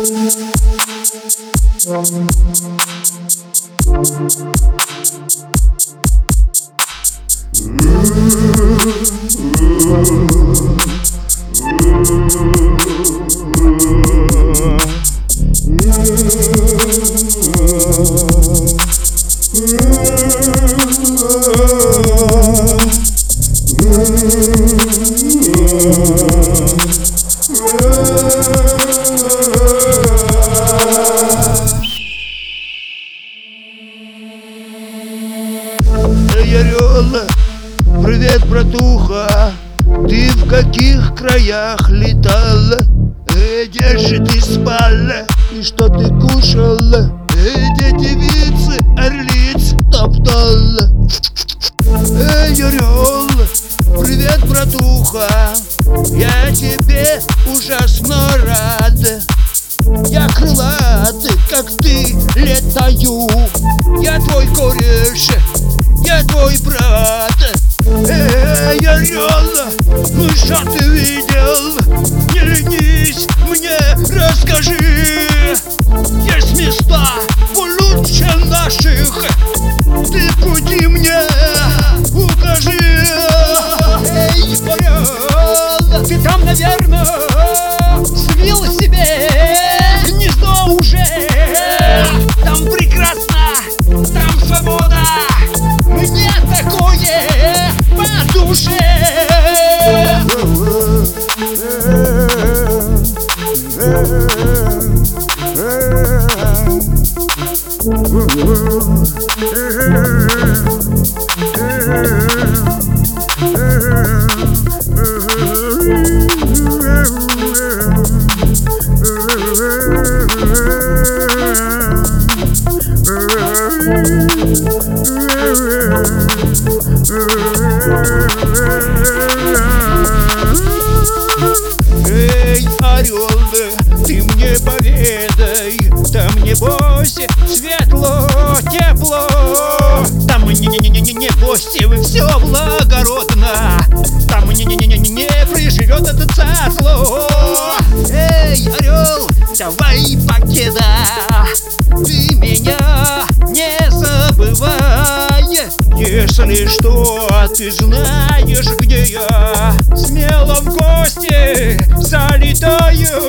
Эй, в каких краях летал? Эй, где же ты спал? И что ты кушал? Эй, где девицы орлиц топтал? Эй, орел, привет, братуха Я тебе ужасно рад Я крылатый, как ты, летаю Я твой кореш я твой брат Эй, орел, ну что ты видел? Не ленись, мне Ei, Ariolo приживет этот царство Эй, орел, давай покеда. Ты меня не забывай. Если что, ты знаешь, где я. Смело в гости залетаю